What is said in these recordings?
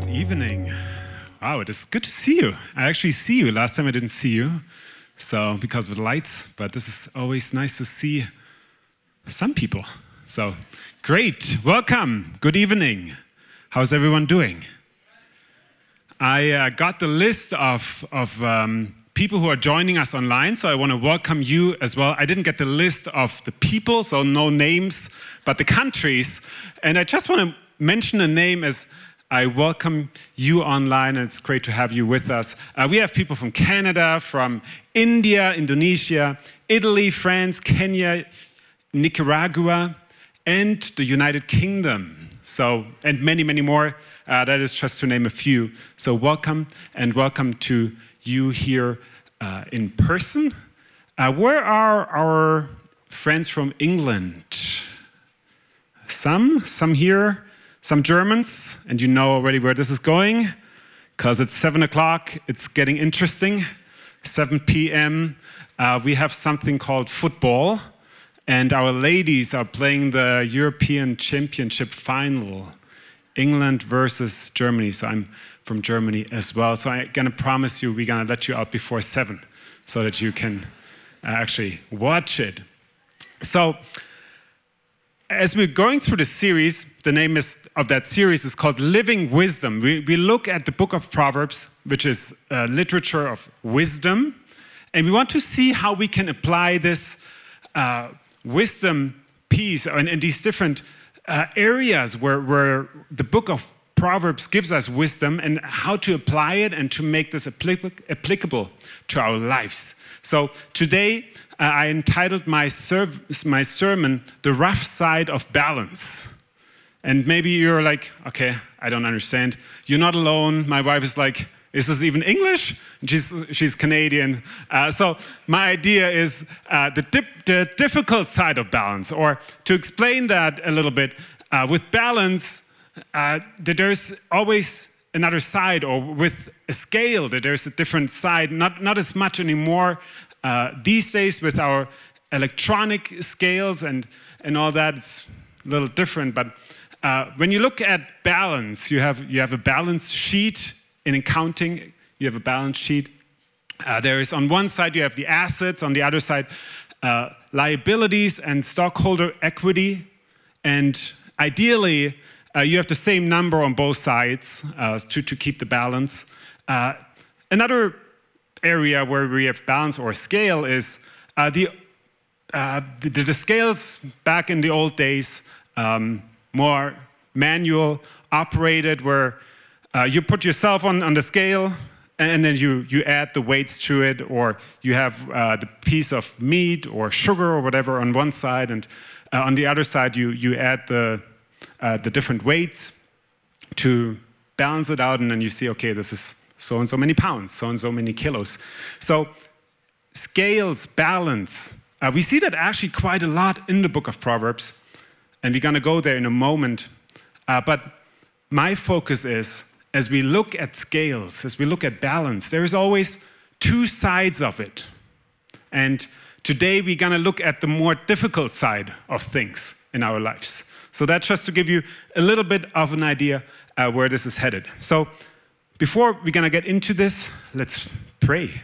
good evening. Wow, it is good to see you. I actually see you. Last time I didn't see you, so because of the lights, but this is always nice to see some people. So great. Welcome. Good evening. How's everyone doing? I uh, got the list of, of um, people who are joining us online, so I want to welcome you as well. I didn't get the list of the people, so no names, but the countries. And I just want to mention a name as I welcome you online, and it's great to have you with us. Uh, we have people from Canada, from India, Indonesia, Italy, France, Kenya, Nicaragua, and the United Kingdom. So, and many, many more. Uh, that is just to name a few. So, welcome and welcome to you here uh, in person. Uh, where are our friends from England? Some, some here some Germans, and you know already where this is going, because it's 7 o'clock, it's getting interesting. 7 p.m., uh, we have something called football, and our ladies are playing the European Championship final, England versus Germany. So I'm from Germany as well. So I'm gonna promise you, we're gonna let you out before 7 so that you can uh, actually watch it. So, as we're going through the series, the name is, of that series is called Living Wisdom. We, we look at the book of Proverbs, which is a literature of wisdom, and we want to see how we can apply this uh, wisdom piece and these different uh, areas where, where the book of Proverbs gives us wisdom and how to apply it and to make this applicable to our lives. So today, uh, I entitled my, my sermon, The Rough Side of Balance. And maybe you're like, okay, I don't understand. You're not alone. My wife is like, is this even English? She's, she's Canadian. Uh, so, my idea is uh, the, dip, the difficult side of balance, or to explain that a little bit, uh, with balance, uh, that there's always another side, or with a scale, that there's a different side, not, not as much anymore uh, these days, with our electronic scales and, and all that, it's a little different. But uh, when you look at balance, you have, you have a balance sheet in accounting, you have a balance sheet. Uh, there is on one side, you have the assets, on the other side, uh, liabilities and stockholder equity. And ideally, uh, you have the same number on both sides uh, to, to keep the balance. another area where we have balance or scale is uh, the, uh, the, the, scales back in the old days, um, more manual operated, where uh, you put yourself on, on the scale and then you, you add the weights to it, or you have uh, the piece of meat or sugar or whatever on one side, and uh, on the other side, you, you add the, uh, the different weights to balance it out, and then you see, okay, this is so and so many pounds, so and so many kilos. So, scales, balance. Uh, we see that actually quite a lot in the book of Proverbs, and we're going to go there in a moment. Uh, but my focus is as we look at scales, as we look at balance, there is always two sides of it. And today we're going to look at the more difficult side of things in our lives. So that's just to give you a little bit of an idea uh, where this is headed. So before we're going to get into this, let's pray.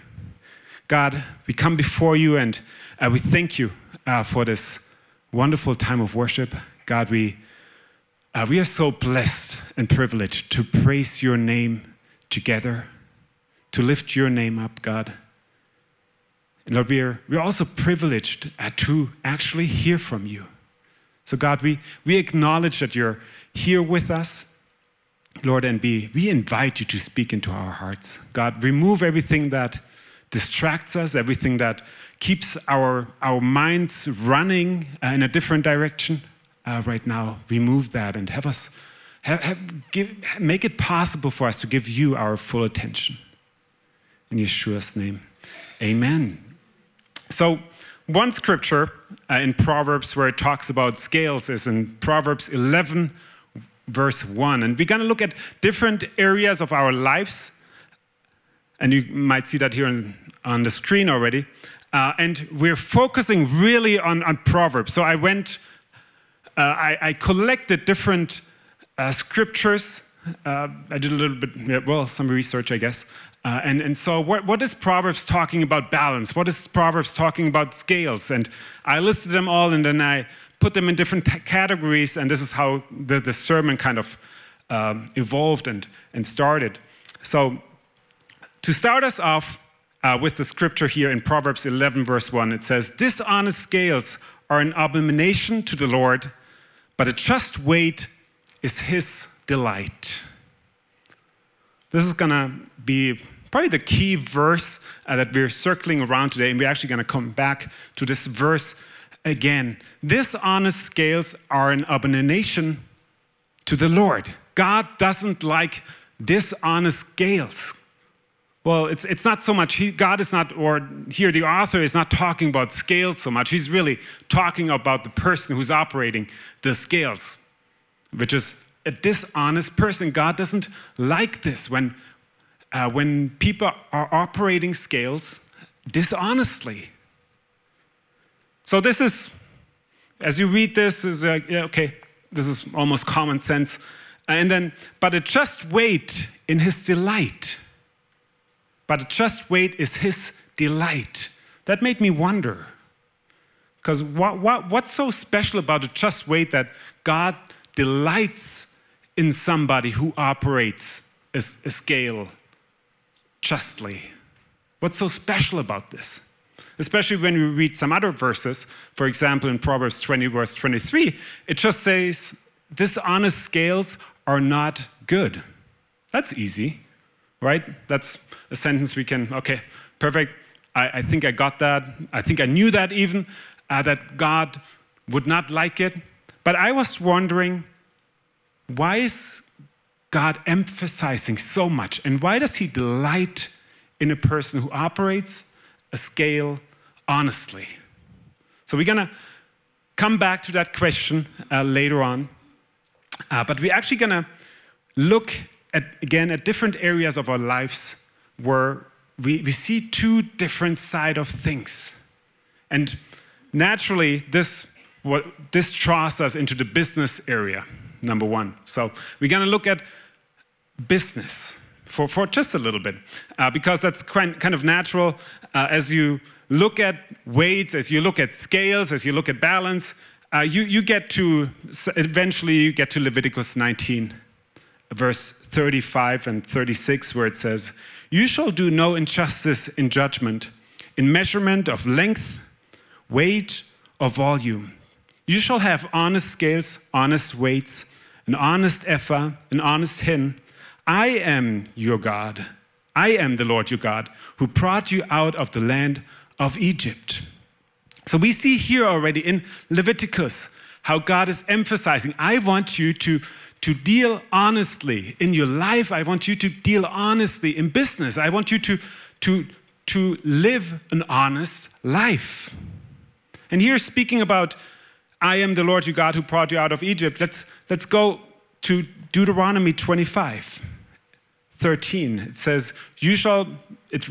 God, we come before you and uh, we thank you uh, for this wonderful time of worship. God, we, uh, we are so blessed and privileged to praise your name together, to lift your name up, God. And Lord, we are, we're also privileged uh, to actually hear from you. So, God, we, we acknowledge that you're here with us Lord, and be, we invite you to speak into our hearts. God, remove everything that distracts us, everything that keeps our, our minds running uh, in a different direction uh, right now. Remove that and have us have, have, give, make it possible for us to give you our full attention. In Yeshua's name, amen. So, one scripture uh, in Proverbs where it talks about scales is in Proverbs 11 verse 1. And we're going to look at different areas of our lives. And you might see that here on, on the screen already. Uh, and we're focusing really on, on Proverbs. So I went, uh, I, I, collected different uh, scriptures uh, I did a little bit, well, some research, I guess. Uh, and, and so, what, what is Proverbs talking about balance? What is Proverbs talking about scales? And I listed them all and then I put them in different categories. And this is how the, the sermon kind of um, evolved and, and started. So, to start us off uh, with the scripture here in Proverbs 11, verse 1, it says, Dishonest scales are an abomination to the Lord, but a just weight is his delight. This is going to be probably the key verse uh, that we're circling around today, and we're actually going to come back to this verse again. Dishonest scales are an abomination to the Lord. God doesn't like dishonest scales. Well, it's, it's not so much, he, God is not, or here the author is not talking about scales so much. He's really talking about the person who's operating the scales, which is a dishonest person. God doesn't like this when, uh, when people are operating scales dishonestly. So, this is, as you read this, is like, yeah, okay, this is almost common sense. And then, but a just weight in his delight but a just weight is his delight. That made me wonder. Because what, what, what's so special about a just weight that God delights in somebody who operates a, a scale justly? What's so special about this? Especially when we read some other verses, for example, in Proverbs 20, verse 23, it just says, Dishonest scales are not good. That's easy, right? That's a sentence we can, okay, perfect. I, I think I got that. I think I knew that even, uh, that God would not like it. But I was wondering, why is God emphasizing so much? And why does He delight in a person who operates a scale honestly? So we're going to come back to that question uh, later on. Uh, but we're actually going to look at, again at different areas of our lives where we, we see two different side of things. And naturally, this, what, this draws us into the business area, number one. So we're going to look at business for, for just a little bit, uh, because that's kind of natural uh, as you look at weights, as you look at scales, as you look at balance, uh, you, you get to, eventually you get to Leviticus 19, verse 35 and 36, where it says, you shall do no injustice in judgment, in measurement of length, weight, or volume. You shall have honest scales, honest weights, an honest ephah, an honest hin. I am your God. I am the Lord your God, who brought you out of the land of Egypt. So we see here already in Leviticus how God is emphasizing, I want you to to deal honestly in your life. I want you to deal honestly in business. I want you to, to, to live an honest life. And here, speaking about, I am the Lord your God who brought you out of Egypt, let's, let's go to Deuteronomy 25, 13. It says, You shall, it,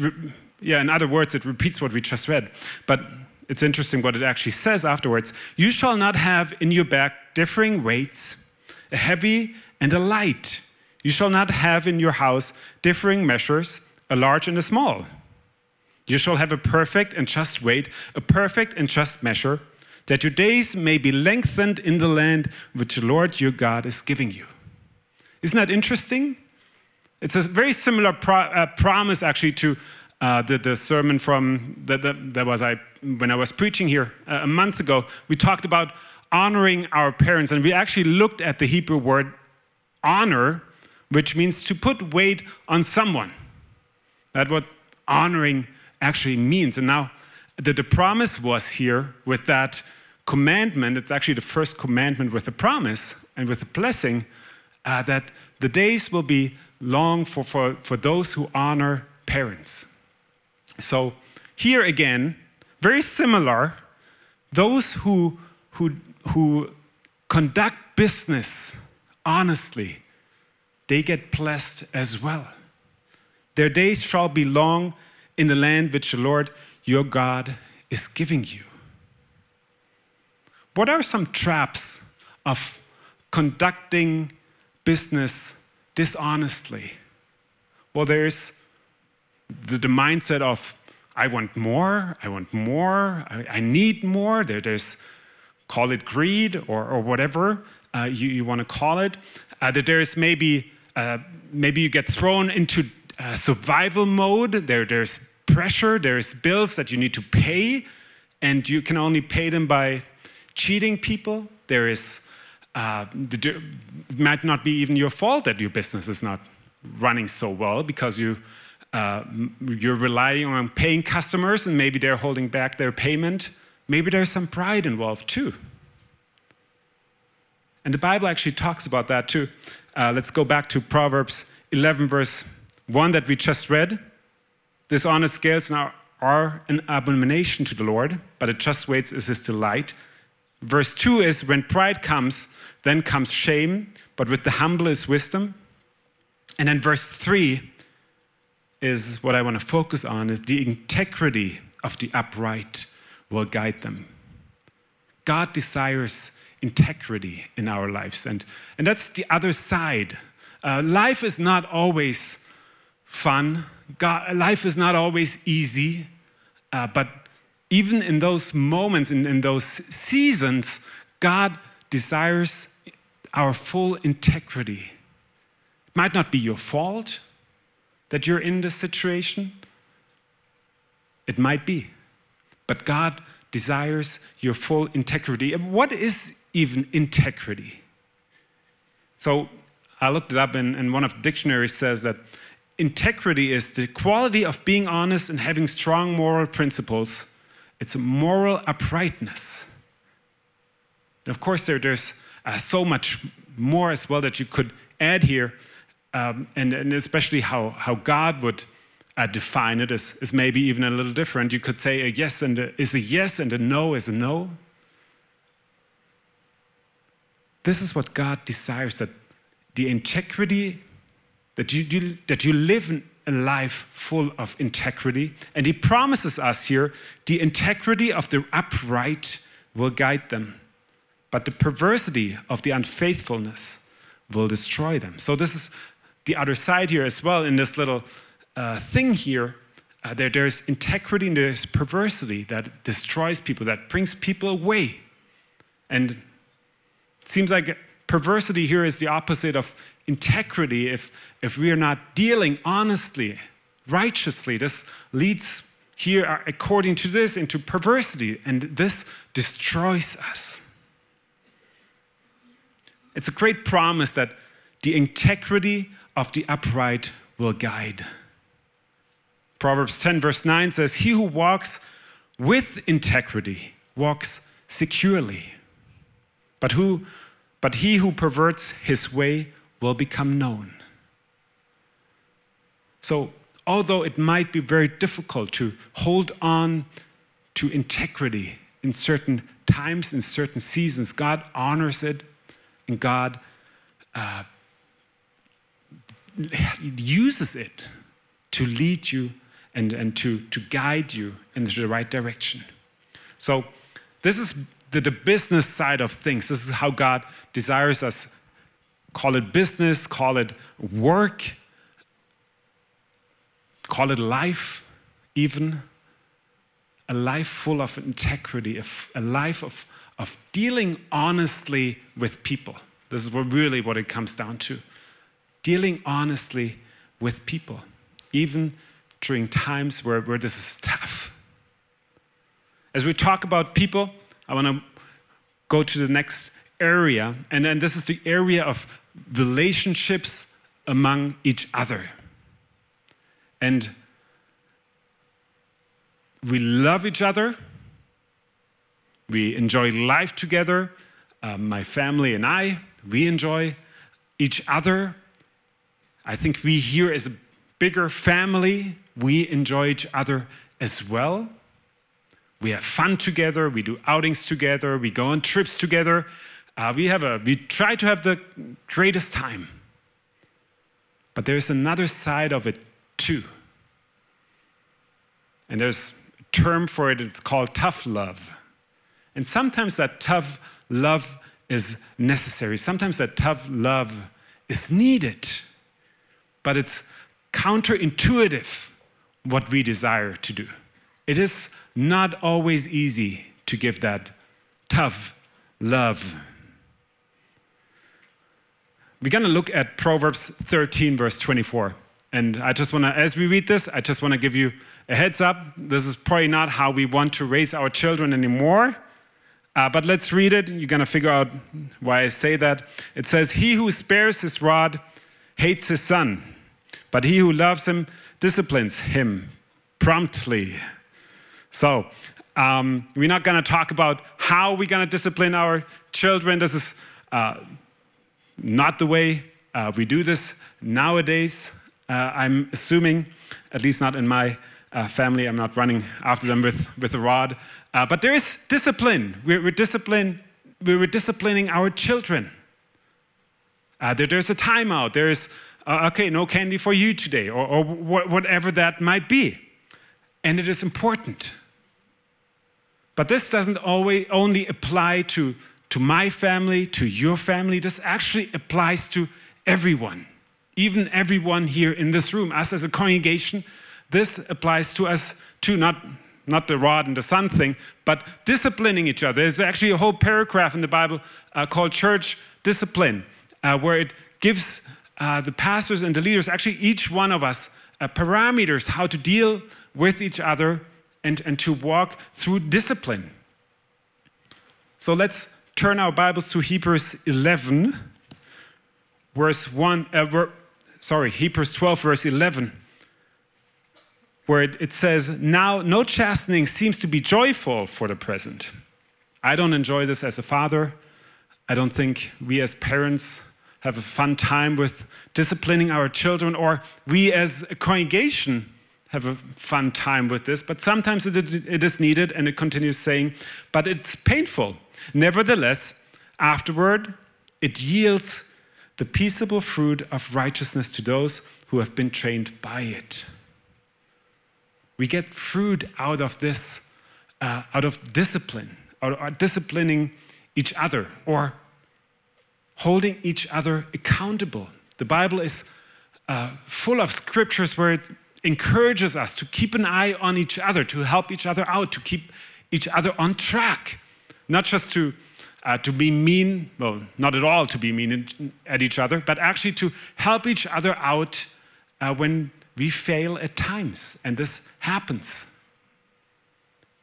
yeah, in other words, it repeats what we just read, but it's interesting what it actually says afterwards. You shall not have in your bag differing weights a heavy and a light. You shall not have in your house differing measures, a large and a small. You shall have a perfect and just weight, a perfect and just measure, that your days may be lengthened in the land which the Lord your God is giving you. Isn't that interesting? It's a very similar pro uh, promise, actually, to uh, the, the, sermon from that, that, that, was I when I was preaching here uh, a month ago. We talked about honoring our parents. And we actually looked at the Hebrew word honor, which means to put weight on someone. That's what honoring actually means. And now the, the promise was here with that commandment. It's actually the first commandment with a promise and with a blessing uh, that the days will be long for, for, for those who honor parents. So here again, very similar, those who, who who conduct business honestly, they get blessed as well. Their days shall be long in the land which the Lord your God is giving you. What are some traps of conducting business dishonestly? Well, there's the, the mindset of, I want more, I want more, I, I need more. There, there's, call it greed or, or whatever uh, you, you want to call it. Uh, that there is maybe, uh, maybe you get thrown into uh, survival mode. There, there's pressure, there's bills that you need to pay, and you can only pay them by cheating people. There is, uh, it might not be even your fault that your business is not running so well because you, uh, you're relying on paying customers and maybe they're holding back their payment. Maybe there's some pride involved too. And the Bible actually talks about that too. Uh, let's go back to Proverbs 11, verse 1 that we just read. Dishonest scales now are an abomination to the Lord, but a just weight is his delight. Verse 2 is when pride comes, then comes shame, but with the humble is wisdom. And then verse 3 is what I want to focus on is the integrity of the upright will guide them. God desires integrity in our lives. And, and that's the other side. Uh, life is not always fun, God, life is not always easy, uh, but even in those moments, in, in those seasons, God desires our full integrity. It might not be your fault that you're in this situation, it might be, but God desires your full integrity. What is even integrity? So I looked it up, and, and one of the dictionaries says that integrity is the quality of being honest and having strong moral principles. It's a moral uprightness. And of course, there, there's uh, so much more as well that you could add here, um, and, and, especially how, how God would uh, define it is, is maybe even a little different. You could say a yes and a, is a yes and a no is a no. This is what God desires that the integrity, that you, you, that you live a life full of integrity. And He promises us here the integrity of the upright will guide them, but the perversity of the unfaithfulness will destroy them. So, this is the other side here as well in this little uh, thing here. Uh, there, there's integrity and there's perversity that destroys people, that brings people away. And it seems like perversity here is the opposite of integrity. If, if we are not dealing honestly, righteously, this leads here, uh, according to this, into perversity, and this destroys us. It's a great promise that the integrity of the upright will guide. Proverbs 10, verse 9 says, He who walks with integrity walks securely. But who but he who perverts his way will become known. So, although it might be very difficult to hold on to integrity in certain times, in certain seasons, God honors it and God uh, uses it to lead you and, and to, to guide you into the right direction. So, this is the, the business side of things. This is how God desires us. Call it business, call it work, call it life, even. A life full of integrity, a life of, of dealing honestly with people. This is what really what it comes down to. Dealing honestly with people, even during times where, where this is tough. As we talk about people, I want to go to the next area, and then this is the area of relationships among each other. And we love each other, we enjoy life together. Uh, my family and I, we enjoy each other. I think we here as a bigger family, we enjoy each other as well. We have fun together, we do outings together, we go on trips together. Uh, we, have a, we try to have the greatest time. But there's another side of it too. And there's a term for it, it's called tough love. And sometimes that tough love is necessary, sometimes that tough love is needed but it's counterintuitive what we desire to do. It is not always easy to give that tough love. We're going to look at Proverbs 13, verse 24. And I just want to, as we read this, I just want to give you a heads up. This is probably not how we want to raise our children anymore. Uh, but let's read it. You're going to figure out why I say that. It says, He who spares his rod hates his son, but he who loves him disciplines him promptly. So, um, we're not going to talk about how we're going to discipline our children. This is uh, not the way uh, we do this nowadays. Uh, I'm assuming, at least not in my uh, family, I'm not running after them with, with a rod. Uh, but there is discipline. We're, we're, discipline. we're disciplining our children. Uh, there, there's a timeout. There's, uh, okay, no candy for you today, or, or wh whatever that might be. And it is important. But this doesn't always only apply to, to my family, to your family. This actually applies to everyone even everyone here in this room, us as a congregation, this applies to us too, not, not the rod and the son thing, but disciplining each other. There's actually a whole paragraph in the Bible uh, called church discipline, uh, where it gives uh, the pastors and the leaders, actually each one of us, uh, parameters how to deal with each other and, and to walk through discipline. So let's turn our Bibles to Hebrews 11, verse 1, uh, sorry, Hebrews 12, verse 11, where it, it says, Now no chastening seems to be joyful for the present. I don't enjoy this as a father. I don't think we as parents have a fun time with disciplining our children, or we as a congregation have a fun time with this, but sometimes it, is needed, and it continues saying, but it's painful. Nevertheless, afterward, it yields the peaceable fruit of righteousness to those who have been trained by it. We get fruit out of this, uh, out of discipline, out of disciplining each other or holding each other accountable. The Bible is uh, full of scriptures where it encourages us to keep an eye on each other, to help each other out, to keep each other on track, not just to uh, to be mean, well, not at all to be mean at each other, but actually to help each other out uh, when we fail at times. And this happens.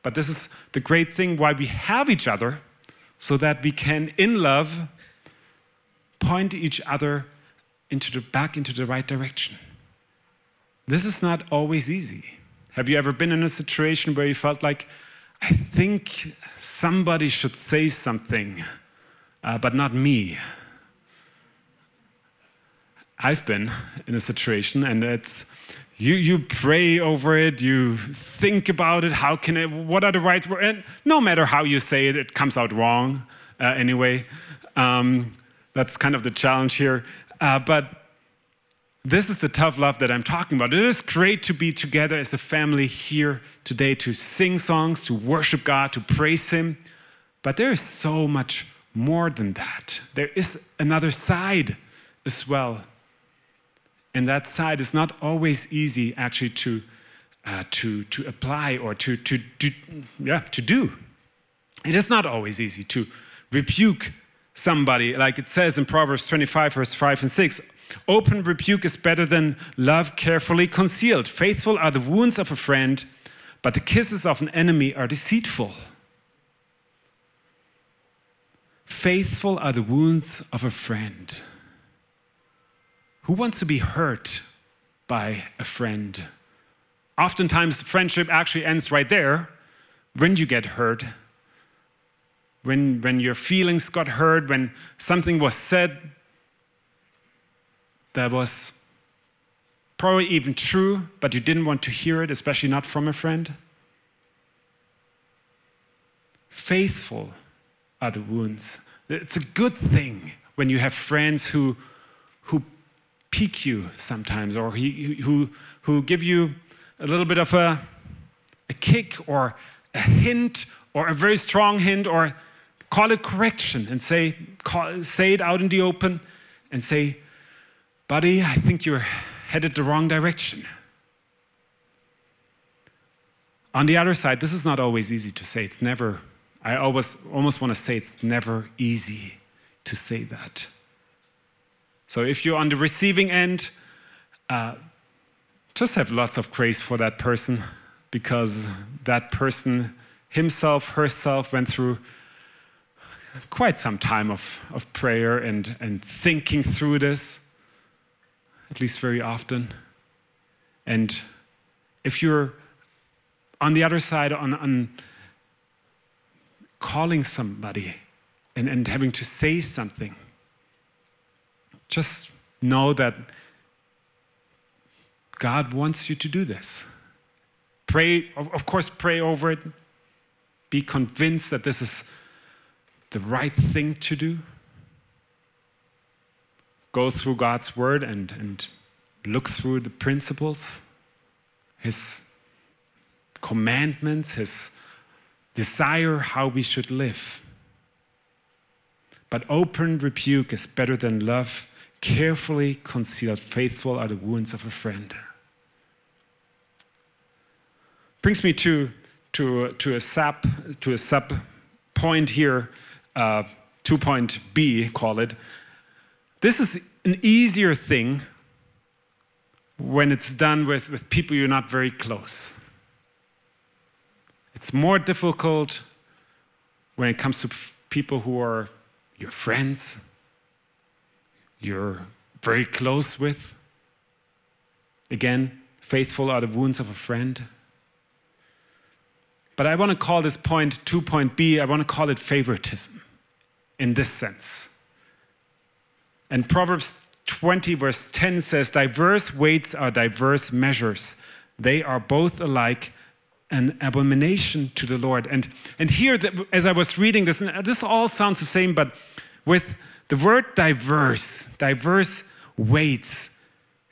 But this is the great thing why we have each other, so that we can, in love, point each other into the, back into the right direction. This is not always easy. Have you ever been in a situation where you felt like, I think somebody should say something, uh, but not me. I've been in a situation, and it's you. You pray over it. You think about it. How can it? What are the right words? And no matter how you say it, it comes out wrong uh, anyway. Um, that's kind of the challenge here. Uh, but this is the tough love that I'm talking about. It is great to be together as a family here today to sing songs, to worship God, to praise Him. But there is so much more than that. There is another side as well. And that side is not always easy actually to, uh, to, to apply or to, to, to, yeah, to do. It is not always easy to rebuke somebody, like it says in Proverbs 25, verse 5 and 6 Open rebuke is better than love carefully concealed. Faithful are the wounds of a friend, but the kisses of an enemy are deceitful. Faithful are the wounds of a friend. Who wants to be hurt by a friend? Oftentimes, friendship actually ends right there when you get hurt. When, when your feelings got hurt, when something was said that was probably even true, but you didn't want to hear it, especially not from a friend. Faithful are the wounds. It's a good thing when you have friends who, who pique you sometimes or who, who give you a little bit of a, a kick or a hint or a very strong hint or call it correction and say, call, say it out in the open and say, buddy, I think you're headed the wrong direction. On the other side, this is not always easy to say. It's never, I always almost want to say it's never easy to say that. So if you're on the receiving end, uh, just have lots of grace for that person because that person himself, herself went through quite some time of, of prayer and, and thinking through this, at least very often. And if you're on the other side, on, on calling somebody and, and having to say something, just know that God wants you to do this. Pray, of course, pray over it. Be convinced that this is the right thing to do. Go through God's word and, and look through the principles, His commandments, His desire how we should live. But open rebuke is better than love. Carefully concealed, faithful are the wounds of a friend. Brings me to, to, to a sub to a sub point here, uh, two point B, call it. This is an easier thing when it's done with, with people you're not very close. It's more difficult when it comes to people who are your friends, you're very close with. Again, faithful are the wounds of a friend. But I want to call this point 2.b, I want to call it favoritism in this sense. And Proverbs 20, verse 10 says, Diverse weights are diverse measures. They are both alike an abomination to the Lord. And, and here, as I was reading this, this all sounds the same, but with the word diverse, diverse weights,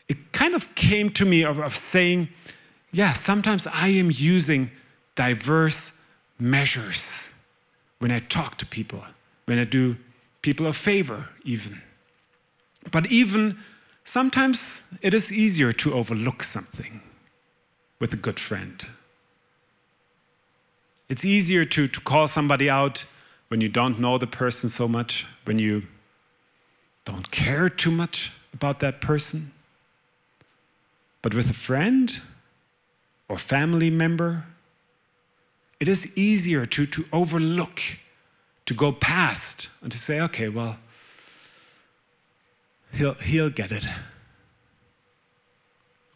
it kind of came to me of, of saying, yeah, sometimes I am using diverse measures when I talk to people, when I do people a favor, even. But even sometimes it is easier to overlook something with a good friend. It's easier to, to call somebody out when you don't know the person so much, when you don't care too much about that person. But with a friend or family member, it is easier to, to overlook, to go past, and to say, okay, well, he'll, he'll get it.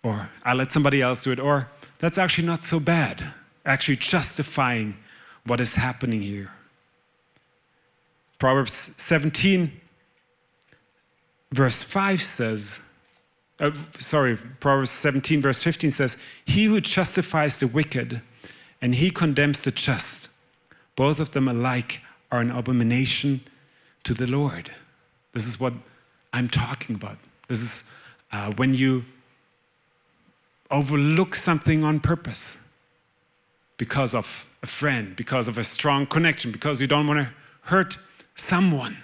Or I'll let somebody else do it. Or that's actually not so bad, actually justifying what is happening here. Proverbs 17, verse 5 says, uh, sorry, Proverbs 17, verse 15 says, He who justifies the wicked and he condemns the just, both of them alike are an abomination to the Lord. This is what I'm talking about. This is uh, when you overlook something on purpose because of a friend, because of a strong connection, because you don't want to hurt someone.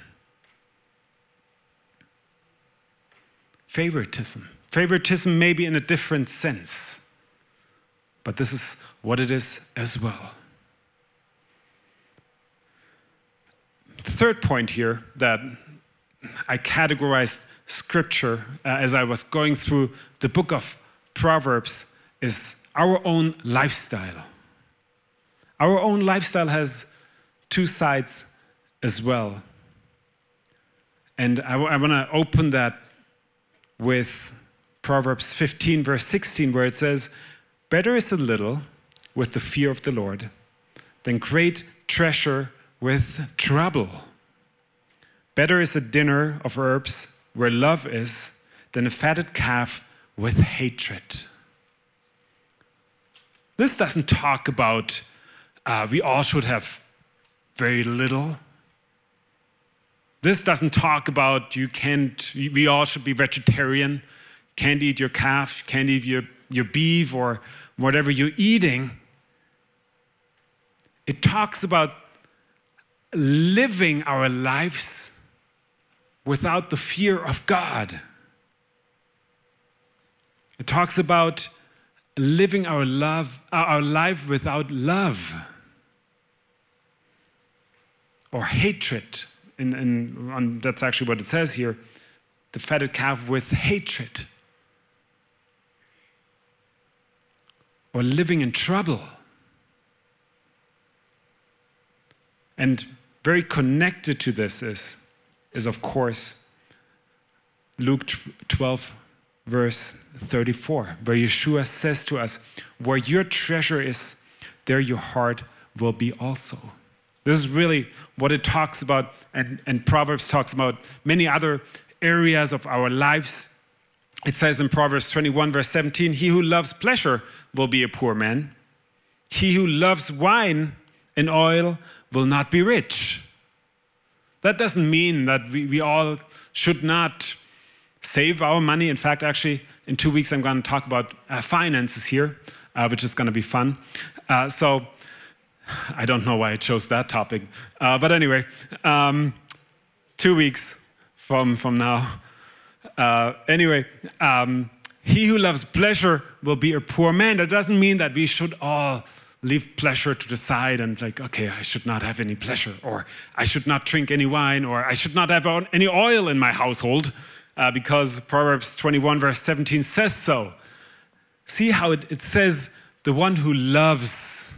Favoritism. Favoritism may be in a different sense, but this is what it is as well. The third point here that I categorized scripture uh, as I was going through the book of Proverbs is our own lifestyle. Our own lifestyle has two sides as well. And I, I want to open that with Proverbs 15, verse 16, where it says, Better is a little with the fear of the Lord than great treasure with trouble. Better is a dinner of herbs where love is than a fatted calf with hatred. This doesn't talk about uh, we all should have very little this doesn't talk about you can't, we all should be vegetarian, can't eat your calf, can't eat your, your beef or whatever you're eating. It talks about living our lives without the fear of God. It talks about living our love, uh, our life without love or hatred. And, and that's actually what it says here the fatted calf with hatred. Or living in trouble. And very connected to this is, is of course, Luke 12, verse 34, where Yeshua says to us, Where your treasure is, there your heart will be also. This is really what it talks about, and, and Proverbs talks about many other areas of our lives. It says in Proverbs 21, verse 17, He who loves pleasure will be a poor man. He who loves wine and oil will not be rich. That doesn't mean that we, we all should not save our money. In fact, actually, in two weeks, I'm going to talk about uh, finances here, uh, which is going to be fun. Uh, so, I don't know why I chose that topic. Uh, but anyway, um, two weeks from, from now. Uh, anyway, um, he who loves pleasure will be a poor man. That doesn't mean that we should all leave pleasure to the side and like, okay, I should not have any pleasure, or I should not drink any wine, or I should not have any oil in my household uh, because Proverbs 21, verse 17 says so. See how it, it says, the one who loves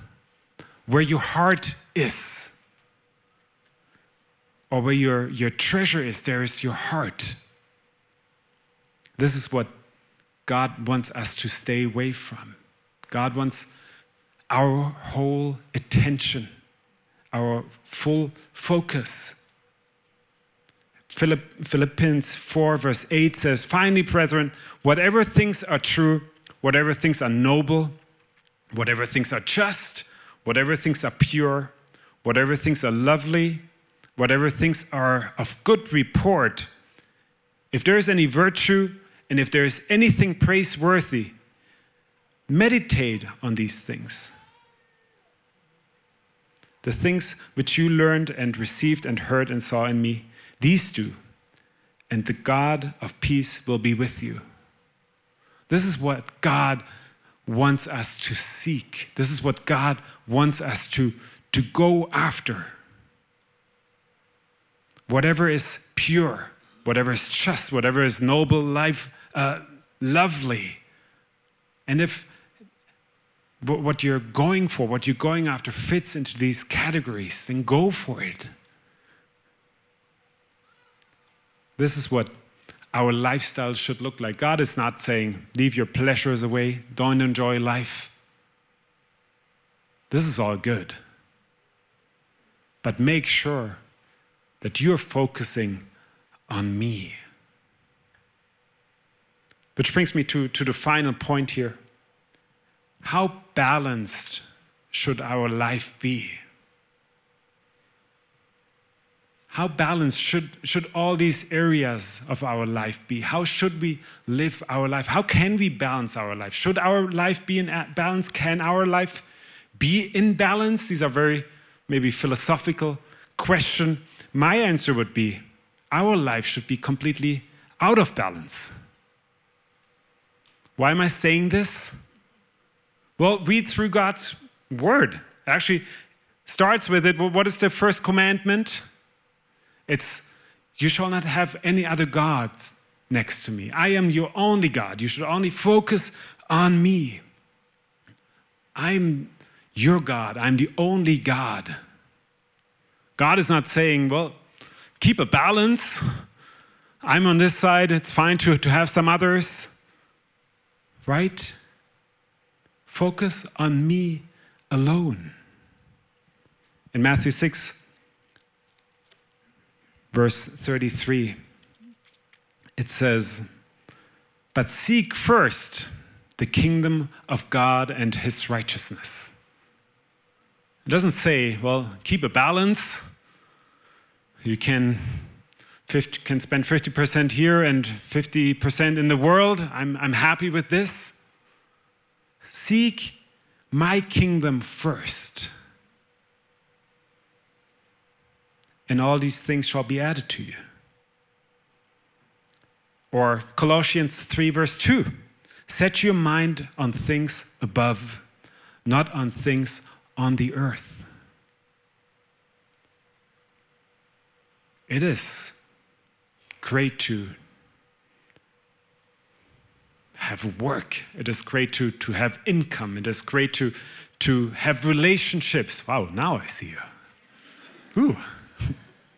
where your heart is, or where your, your treasure is, there is your heart. This is what God wants us to stay away from. God wants our whole attention, our full focus. Philippians 4, verse 8 says, Finally, brethren, whatever things are true, whatever things are noble, whatever things are just, whatever things are pure, whatever things are lovely, whatever things are of good report, if there is any virtue and if there is anything praiseworthy, meditate on these things. The things which you learned and received and heard and saw in me these do, and the God of peace will be with you. This is what God wants us to seek. This is what God wants us to, to go after. Whatever is pure, whatever is just, whatever is noble, life, uh, lovely. And if what you're going for, what you're going after fits into these categories, then go for it. This is what our lifestyle should look like. God is not saying, leave your pleasures away, don't enjoy life. This is all good. But make sure that you're focusing on me. Which brings me to, to the final point here. How balanced should our life be? How balanced should, should all these areas of our life be? How should we live our life? How can we balance our life? Should our life be in balance? Can our life be in balance? These are very maybe philosophical question. My answer would be our life should be completely out of balance. Why am I saying this? Well, read through God's word. Actually, starts with it. What is the first commandment? It's, you shall not have any other gods next to me. I am your only God. You should only focus on me. I'm your God. I'm the only God. God is not saying, well, keep a balance. I'm on this side. It's fine to, to have some others. Right? Focus on me alone. In Matthew 6, verse 33, it says, But seek first the kingdom of God and his righteousness. It doesn't say, well, keep a balance. You can, 50, can spend 50% here and 50% in the world. I'm, I'm happy with this. Seek my kingdom first. and all these things shall be added to you. Or Colossians 3, verse 2 Set your mind on things above, not on things on the earth. It is great to have work. It is great to, to have income. It is great to, to have relationships. Wow, now I see you. Ooh.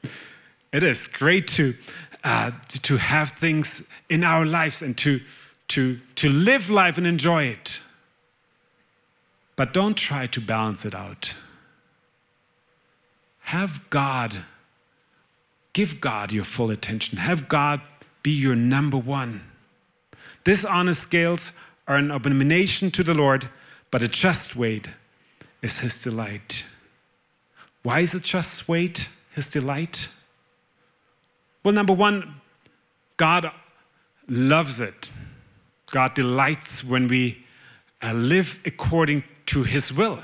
it is great to, uh, to, to have things in our lives and to, to, to live life and enjoy it. But don't try to balance it out. Have God, give God your full attention. Have God be your number one. Dishonest scales are an abomination to the Lord, but a just weight is his delight. Why is a just weight his delight? Well, number one, God loves it. God delights when we uh, live according to his will,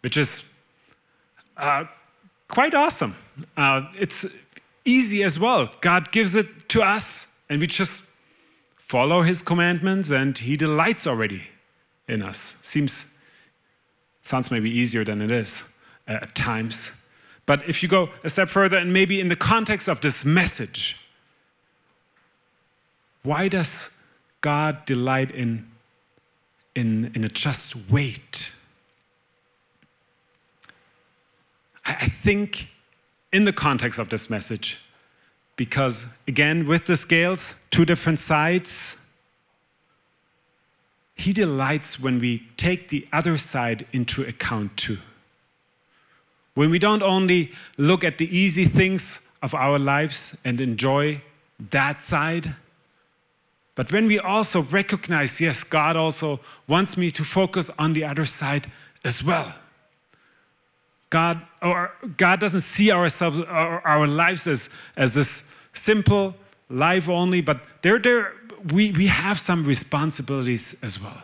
which is uh, quite awesome. Uh, it's easy as well. God gives it to us, and we just follow his commandments, and he delights already in us. Seems, sounds maybe easier than it is uh, at times. But if you go a step further, and maybe in the context of this message, why does God delight in, in, in a just weight? I, I think in the context of this message, because again, with the scales, two different sides, he delights when we take the other side into account too. When we don't only look at the easy things of our lives and enjoy that side, but when we also recognize, yes, God also wants me to focus on the other side as well. God, or God doesn't see ourselves, our, our lives as, as this simple life only, but there, there, we, we have some responsibilities as well.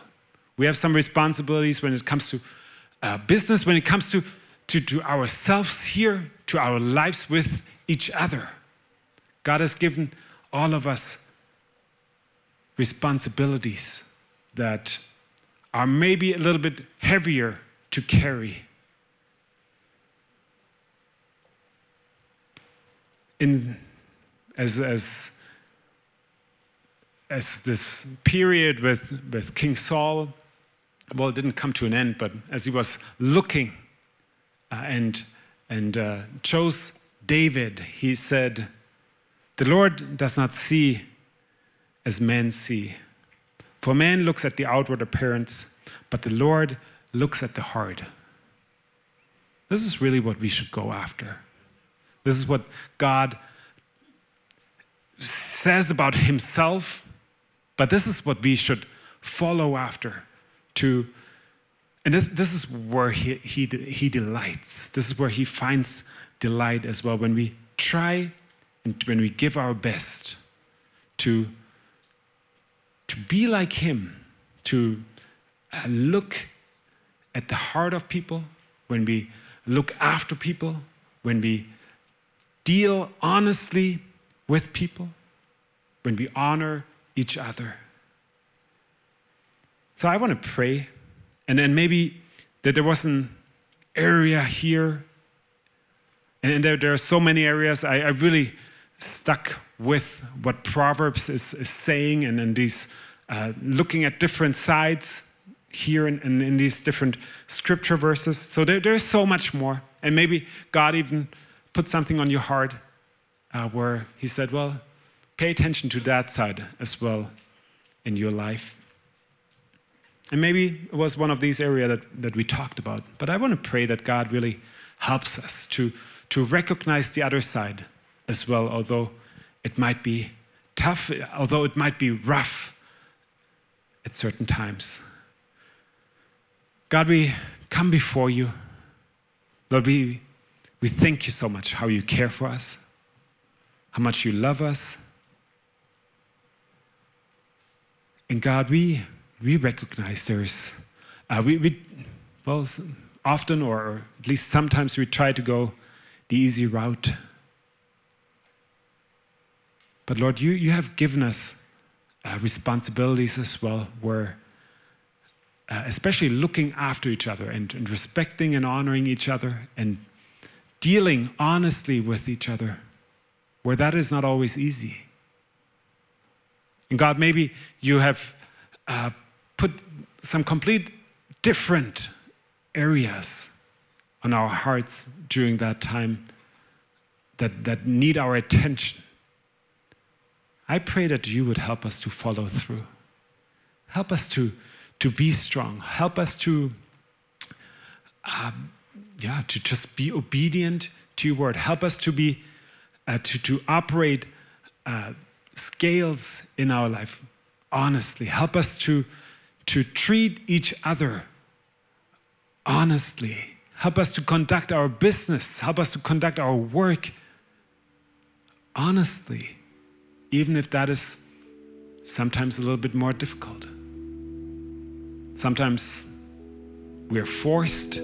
We have some responsibilities when it comes to uh, business, when it comes to, to, to ourselves here, to our lives with each other. God has given all of us responsibilities that are maybe a little bit heavier to carry. In, as, as, as this period with, with King Saul, well, it didn't come to an end, but as he was looking uh, and, and uh, chose David, he said, The Lord does not see as men see. For man looks at the outward appearance, but the Lord looks at the heart. This is really what we should go after. This is what God says about himself, but this is what we should follow after to and this, this is where he, he, he delights. This is where he finds delight as well. When we try and when we give our best to, to be like him, to uh, look at the heart of people, when we look after people, when we deal honestly with people, when we honor each other. So I want to pray, and then maybe that there was an area here, and there, there are so many areas. I, I really stuck with what Proverbs is, is saying, and in these uh, looking at different sides here and in, in, in, these different scripture verses. So there, there's so much more. And maybe God even put something on your heart uh, where He said, Well, pay attention to that side as well in your life. And maybe it was one of these areas that, that we talked about. But I want to pray that God really helps us to, to recognize the other side as well, although it might be tough, although it might be rough at certain times. God, we come before you. Lord, we, we thank you so much how you care for us, how much you love us. And God, we we recognize there's, uh, we, we, well, often or at least sometimes we try to go the easy route. But Lord, you, you have given us uh, responsibilities as well, where uh, especially looking after each other and, and respecting and honoring each other and dealing honestly with each other, where that is not always easy. And God, maybe you have uh, put some complete different areas on our hearts during that time that, that need our attention. I pray that you would help us to follow through. Help us to, to be strong. Help us to, um, yeah, to just be obedient to your word. Help us to be, uh, to, to operate uh, scales in our life honestly. Help us to, to treat each other honestly. Help us to conduct our business. Help us to conduct our work honestly, even if that is sometimes a little bit more difficult. Sometimes we are forced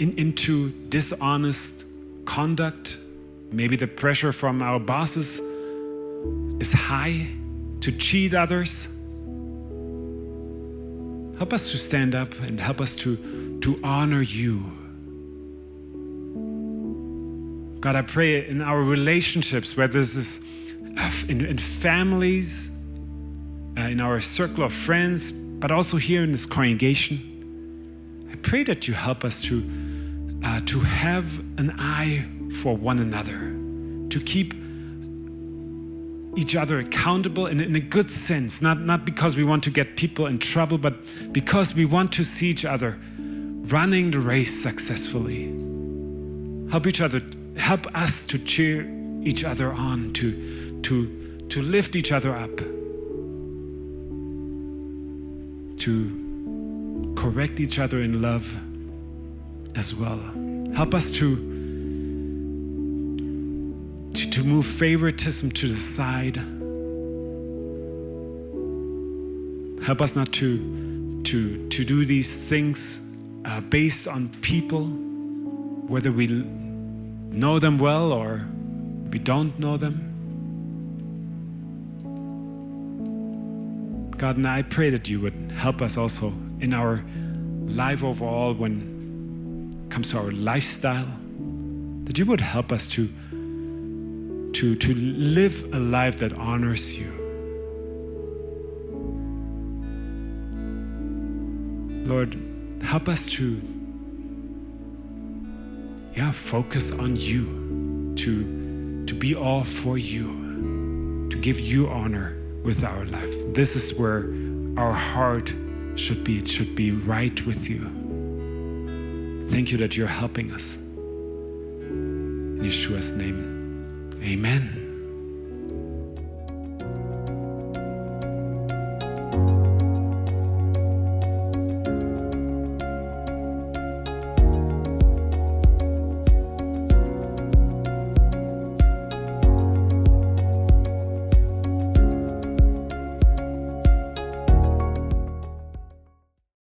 in, into dishonest conduct. Maybe the pressure from our bosses is high to cheat others. Help us to stand up and help us to, to honor you. God, I pray in our relationships, whether this is uh, in, in families, uh, in our circle of friends, but also here in this congregation, I pray that you help us to, uh, to have an eye for one another, to keep each other accountable in, in a good sense, not, not because we want to get people in trouble, but because we want to see each other running the race successfully. Help each other, help us to cheer each other on, to, to, to lift each other up, to correct each other in love as well. Help us to to, to move favoritism to the side. Help us not to, to, to do these things uh, based on people, whether we know them well or we don't know them. God, and I pray that you would help us also in our life overall when comes to our lifestyle, that you would help us to to, to live a life that honors you. Lord, help us to yeah, focus on you, to, to be all for you, to give you honor with our life. This is where our heart should be. It should be right with you. Thank you that you're helping us. In Yeshua's name. Amen.